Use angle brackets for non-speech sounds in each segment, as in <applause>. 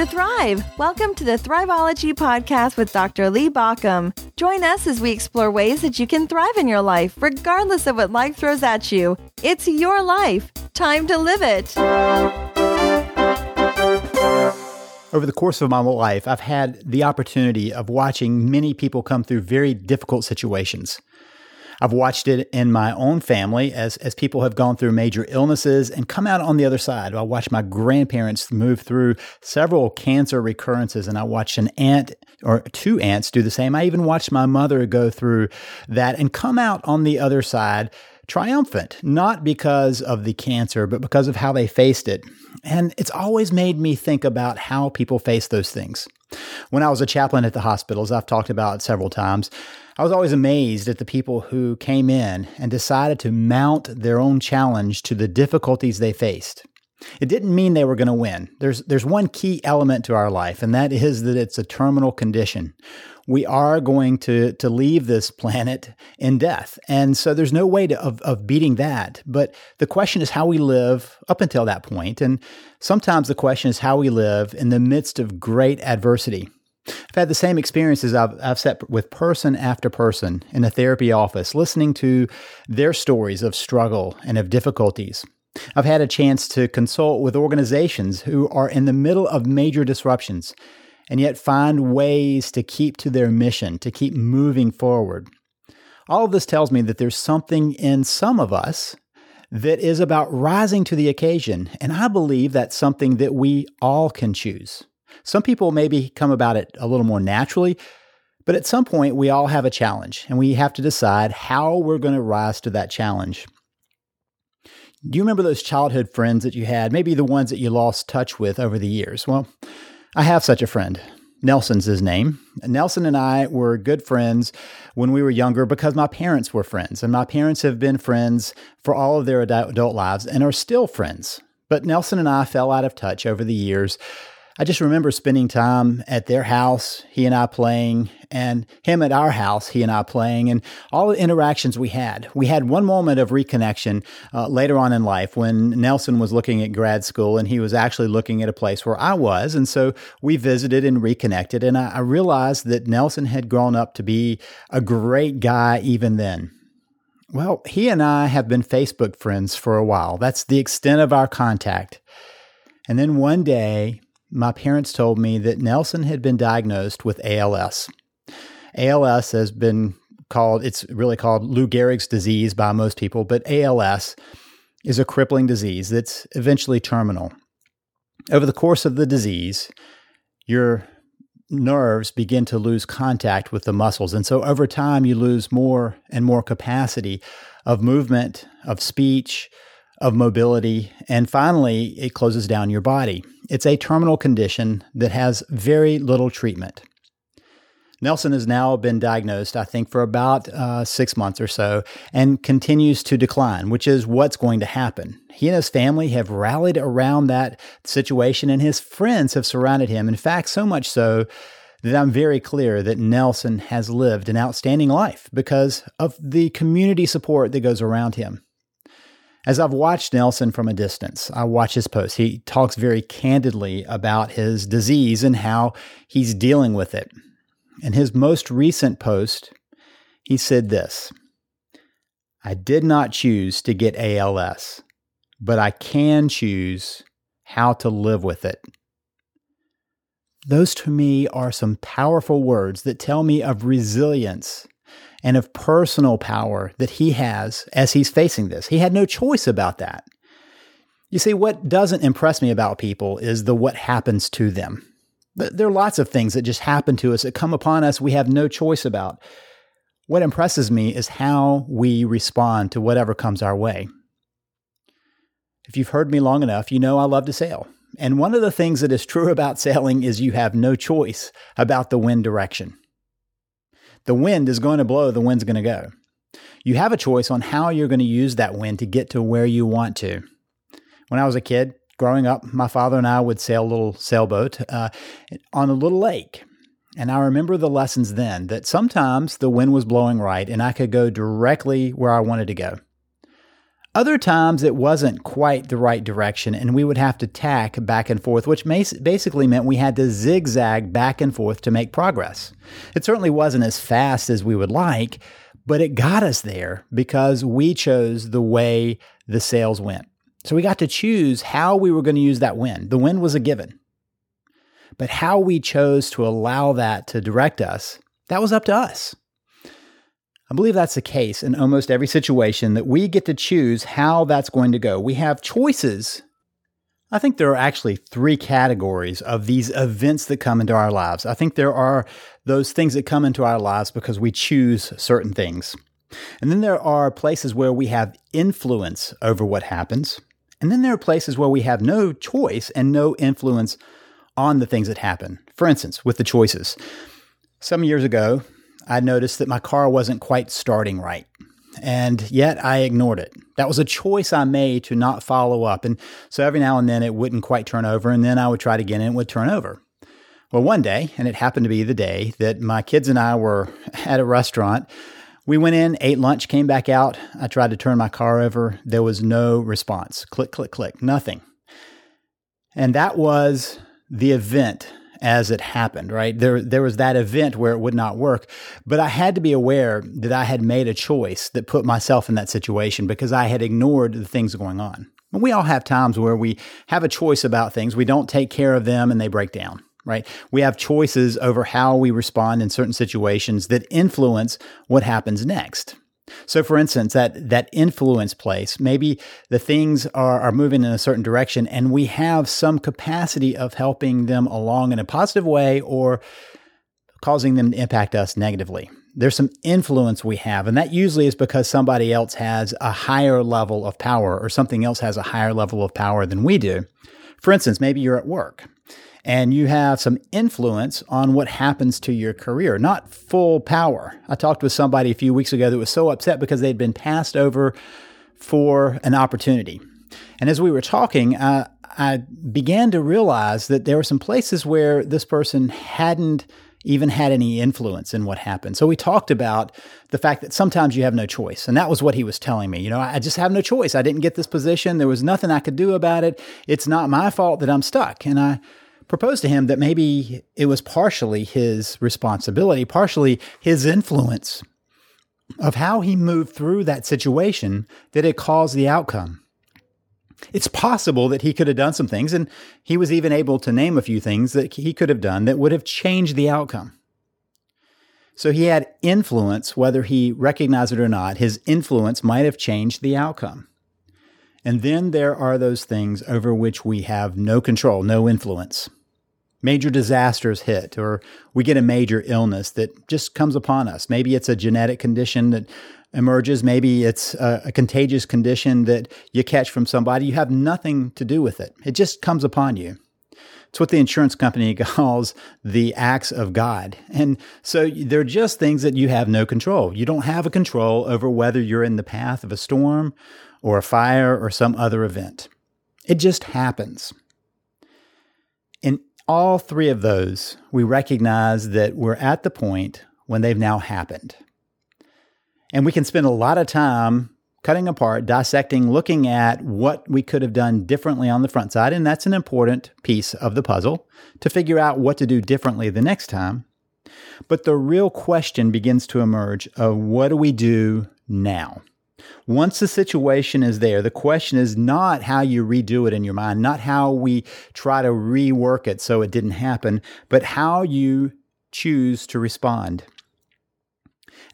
to thrive. Welcome to the Thriveology Podcast with Dr. Lee Baucom. Join us as we explore ways that you can thrive in your life, regardless of what life throws at you. It's your life. Time to live it. Over the course of my life, I've had the opportunity of watching many people come through very difficult situations. I've watched it in my own family as, as people have gone through major illnesses and come out on the other side. I watched my grandparents move through several cancer recurrences, and I watched an aunt or two aunts do the same. I even watched my mother go through that and come out on the other side triumphant, not because of the cancer, but because of how they faced it. And it's always made me think about how people face those things. When I was a chaplain at the hospitals, I've talked about several times, I was always amazed at the people who came in and decided to mount their own challenge to the difficulties they faced. It didn't mean they were going to win. There's, there's one key element to our life, and that is that it's a terminal condition. We are going to, to leave this <laughs> planet in death. And so there's no way to, of, of beating that. But the question is how we live up until that point. And sometimes the question is how we live in the midst of great adversity. I've had the same experiences I've, I've sat with person after person in a therapy office, listening to their stories of struggle and of difficulties. I've had a chance to consult with organizations who are in the middle of major disruptions and yet find ways to keep to their mission, to keep moving forward. All of this tells me that there's something in some of us that is about rising to the occasion, and I believe that's something that we all can choose. Some people maybe come about it a little more naturally, but at some point we all have a challenge and we have to decide how we're going to rise to that challenge. Do you remember those childhood friends that you had, maybe the ones that you lost touch with over the years? Well, I have such a friend. Nelson's his name. Nelson and I were good friends when we were younger because my parents were friends, and my parents have been friends for all of their adult lives and are still friends. But Nelson and I fell out of touch over the years I just remember spending time at their house, he and I playing, and him at our house, he and I playing, and all the interactions we had. We had one moment of reconnection uh, later on in life when Nelson was looking at grad school and he was actually looking at a place where I was. And so we visited and reconnected. And I, I realized that Nelson had grown up to be a great guy even then. Well, he and I have been Facebook friends for a while. That's the extent of our contact. And then one day, my parents told me that Nelson had been diagnosed with ALS. ALS has been called, it's really called Lou Gehrig's disease by most people, but ALS is a crippling disease that's eventually terminal. Over the course of the disease, your nerves begin to lose contact with the muscles. And so over time, you lose more and more capacity of movement, of speech, of mobility, and finally, it closes down your body. It's a terminal condition that has very little treatment. Nelson has now been diagnosed, I think, for about uh, six months or so and continues to decline, which is what's going to happen. He and his family have rallied around that situation, and his friends have surrounded him. In fact, so much so that I'm very clear that Nelson has lived an outstanding life because of the community support that goes around him. As I've watched Nelson from a distance, I watch his posts. He talks very candidly about his disease and how he's dealing with it. In his most recent post, he said this I did not choose to get ALS, but I can choose how to live with it. Those to me are some powerful words that tell me of resilience and of personal power that he has as he's facing this. He had no choice about that. You see, what doesn't impress me about people is the what happens to them. There are lots of things that just happen to us that come upon us we have no choice about. What impresses me is how we respond to whatever comes our way. If you've heard me long enough, you know I love to sail. And one of the things that is true <laughs> about sailing is you have no choice about the wind direction. The wind is going to blow, the wind's going to go. You have a choice on how you're going to use that wind to get to where you want to. When I was a kid, growing up, my father and I would sail a little sailboat uh, on a little lake. And I remember the lessons then that sometimes the wind was blowing right and I could go directly where I wanted to go. Other times it wasn't quite the right direction, and we would have to tack back and forth, which basically meant we had to zigzag back and forth to make progress. It certainly wasn't as fast as we would like, but it got us there because we chose the way the sails went. So we got to choose how we were going to use that wind. The wind was a given. But how we chose to allow that to direct us, that was up to us. I believe that's the case in almost every situation that we get to choose how that's going to go. We have choices. I think there are actually three categories of these events that come into our lives. I think there are those things that come into our lives because we choose certain things. And then there are places where we have influence over what happens. And then there are places where we have no choice and no influence on the things that happen. For instance, with the choices. Some years ago, I noticed that my car wasn't quite starting right. And yet I ignored it. That was a choice I made to not follow up. And so every now and then it wouldn't quite turn over. And then I would try it again and it would turn over. Well, one day, and it happened to be the day that my kids and I were <laughs> at a restaurant, we went in, ate lunch, came back out. I tried to turn my car over. There was no response. Click, click, click, nothing. And that was the event as it happened, right? There, there was that event where it would not work, but I had to be aware that I had made a choice that put myself in that situation because I had ignored the things going on. And we all have times where we have a choice about things. We don't take care of them and they break down right? We have choices over how we respond in certain situations that influence what happens next. So, for instance, that that influence place, maybe the things are, are moving in a certain direction, and we have some capacity of helping them along in a positive way or causing them to impact us negatively. There's some influence we have, and that usually is because somebody else has a higher level of power or something else has a higher level of power than we do. For instance, maybe you're at work and you have some influence on what happens to your career, not full power. I talked with somebody a few weeks ago that was so upset because they'd been passed over for an opportunity. And as we were talking, uh, I began to realize that there were some places where this person hadn't even had any influence in what happened. So we talked about the fact that sometimes you have no choice. And that was what he was telling me. You know, I just have no choice. I didn't get this position. There was nothing I could do about it. It's not my fault that I'm stuck. And I proposed to him that maybe it was partially his responsibility, partially his influence of how he moved through that situation that it caused the outcome. It's possible that he could have done some things, and he was even able to name a few things that he could have done that would have changed the outcome. So he had influence, whether he recognized it or not. His influence might have changed the outcome. And then there are those things over which we have no control, no influence major disasters hit or we get a major illness that just comes upon us. Maybe it's a genetic condition that emerges. Maybe it's a, a, contagious condition that you catch from somebody. You have nothing to do with it. It just comes upon you. It's what the insurance company <laughs> calls the acts of God. And so they're just things that you have no control. You don't have a control over whether you're in the path of a storm or a fire or some other event. It just happens. All three of those, we recognize that we're at the point when they've now happened. And we can spend a lot of time cutting apart, dissecting, looking at what we could have done differently on the front side. And that's an important piece of the puzzle to figure out what to do differently the next time. But the real question begins to emerge of what do we do now? Once the situation is there, the question is not how you redo it in your mind, not how we try to rework it so it didn't happen, but how you choose to respond.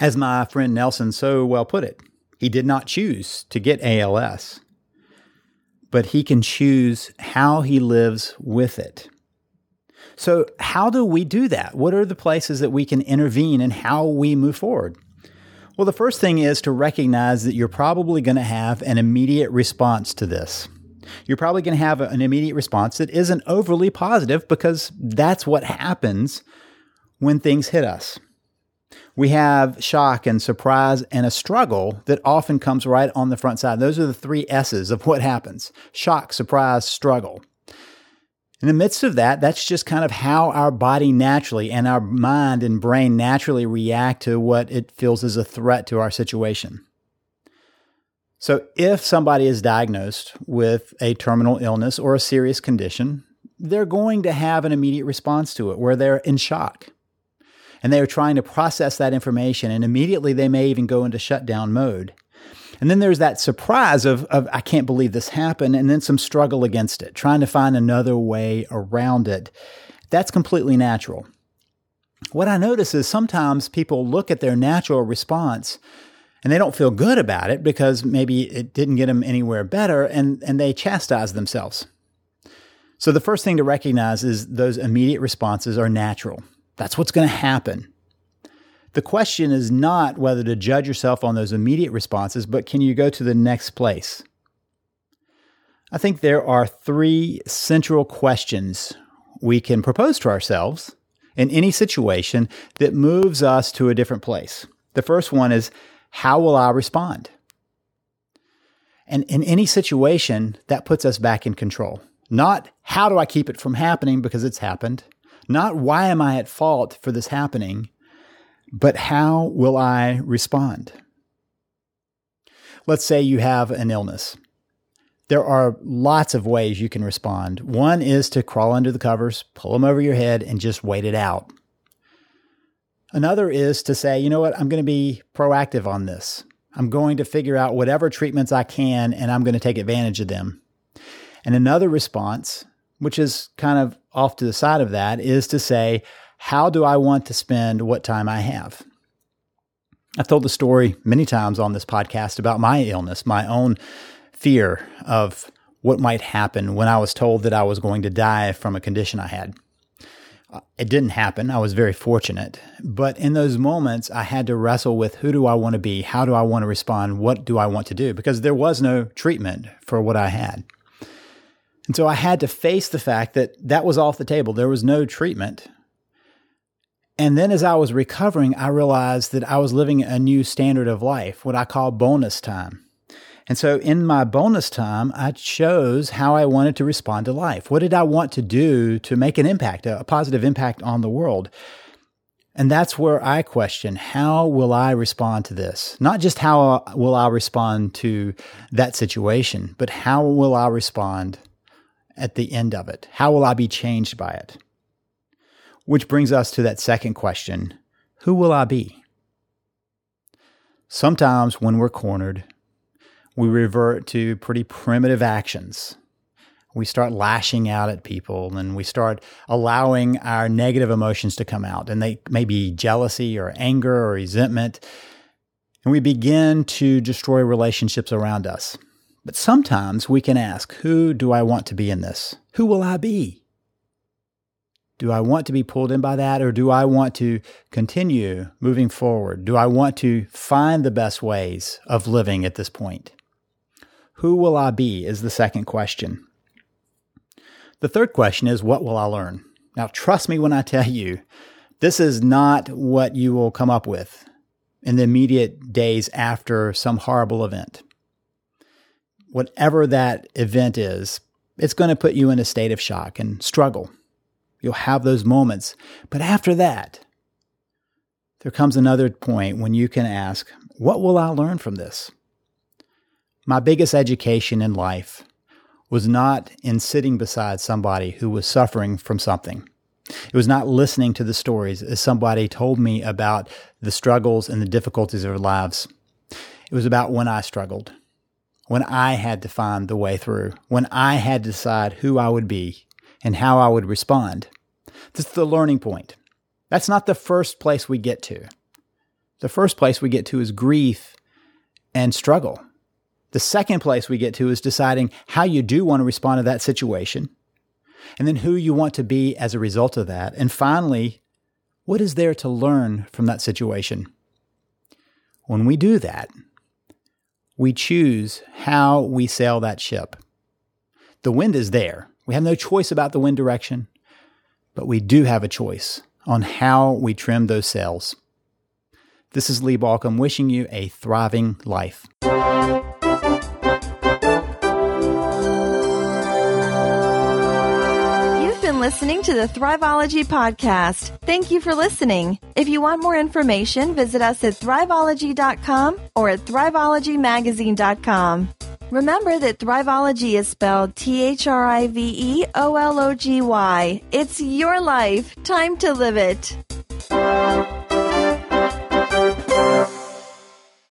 As my friend Nelson so well put it, he did not choose to get ALS, but he can choose how he lives with it. So, how do we do that? What are the places that we can intervene and how we move forward? Well, the first thing is to recognize that you're probably going to have an immediate response to this. You're probably going to have an immediate response that isn't overly positive because that's what happens when things hit us. We have shock and surprise and a struggle that often comes right on the front side. Those are the three S's of what happens shock, surprise, struggle. In the midst of that, that's just kind of how our body naturally and our mind and brain naturally react to what it feels as a threat to our situation. So, if somebody is diagnosed with a terminal illness or a serious condition, they're going to have an immediate response to it where they're in shock. And they are trying to process that information, and immediately they may even go into shutdown mode. And then there's that surprise of, of, I can't believe this happened, and then some struggle against it, trying to find another way around it. That's completely natural. What I notice is sometimes people look at their natural response and they don't feel good about it because maybe it didn't get them anywhere better and, and they chastise themselves. So the first thing to recognize is those immediate responses are natural. That's what's going to happen. The question is not whether to judge yourself on those immediate responses, but can you go to the next place? I think there are three central questions we can propose to ourselves in any situation that moves us to a different place. The first one is how will I respond? And in any situation, that puts us back in control. Not how do I keep it from happening because it's happened, not why am I at fault for this happening, but how will I respond? Let's say you have an illness. There are lots of ways you can respond. One is to crawl under the covers, pull them over your head, and just wait it out. Another is to say, you know what, I'm going to be proactive on this. I'm going to figure out whatever treatments I can and I'm going to take advantage of them. And another response, which is kind of off to the side of that, is to say, how do I want to spend what time I have? I've told the story many times on this podcast about my illness, my own fear of what might happen when I was told that I was going to die from a condition I had. Uh, it didn't happen. I was very fortunate. But in those moments, I had to wrestle with who do I want to be? How do I want to respond? What do I want to do? Because there was no treatment for what I had. And so I had to face the fact that that was off the table. There was no treatment. And then as I was recovering, I realized that I was living a new standard of life, what I call bonus time. And so in my bonus time, I chose how I wanted to respond to life. What did I want to do to make an impact, a positive impact on the world? And that's where I question how will I respond to this? Not just how uh, will I respond to that situation, but how will I respond at the end of it? How will I be changed by it? Which brings us to that second question Who will I be? Sometimes when we're cornered, we revert to pretty primitive actions. We start lashing out at people and we start allowing our negative emotions to come out. And they may be jealousy or anger or resentment. And we begin to destroy relationships around us. But sometimes we can ask, who do I want to be in this? Who will I be? Do I want to be pulled in by that or do I want to continue moving forward? Do I want to find the best ways of living at this point? Who will I be? is the second question. The third question is, what will I learn? Now, trust me when I tell you, this is not what you will come up with in the immediate days after some horrible event. Whatever that event is, it's going to put you in a state of shock and struggle. You'll have those moments. But after that, there comes another point when you can ask, What will I learn from this? My biggest education in life was not in sitting beside somebody who was suffering from something. It was not listening to the stories as somebody told me about the struggles and the difficulties of their lives. It was about when I struggled, when I had to find the way through, when I had to decide who I would be and how I would respond. This is the learning point. That's not the first place we get to. The first place we get to is grief and struggle. The second place we get to is deciding how you do want to respond to that situation, and then who you want to be as a result of that. And finally, what is there to learn from that situation? When we do that, we choose how we sail that ship. The wind is there. We have no choice about the wind direction, but we do have a choice on how we trim those sails. This is Lee Baucom wishing you a thriving life. You've been listening to the Thriveology podcast. Thank you for listening. If you want more information, visit us at thriveology.com or at thriveologymagazine.com. Remember that Thriveology is spelled T H R I V E O L O G Y. It's your life. Time to live it.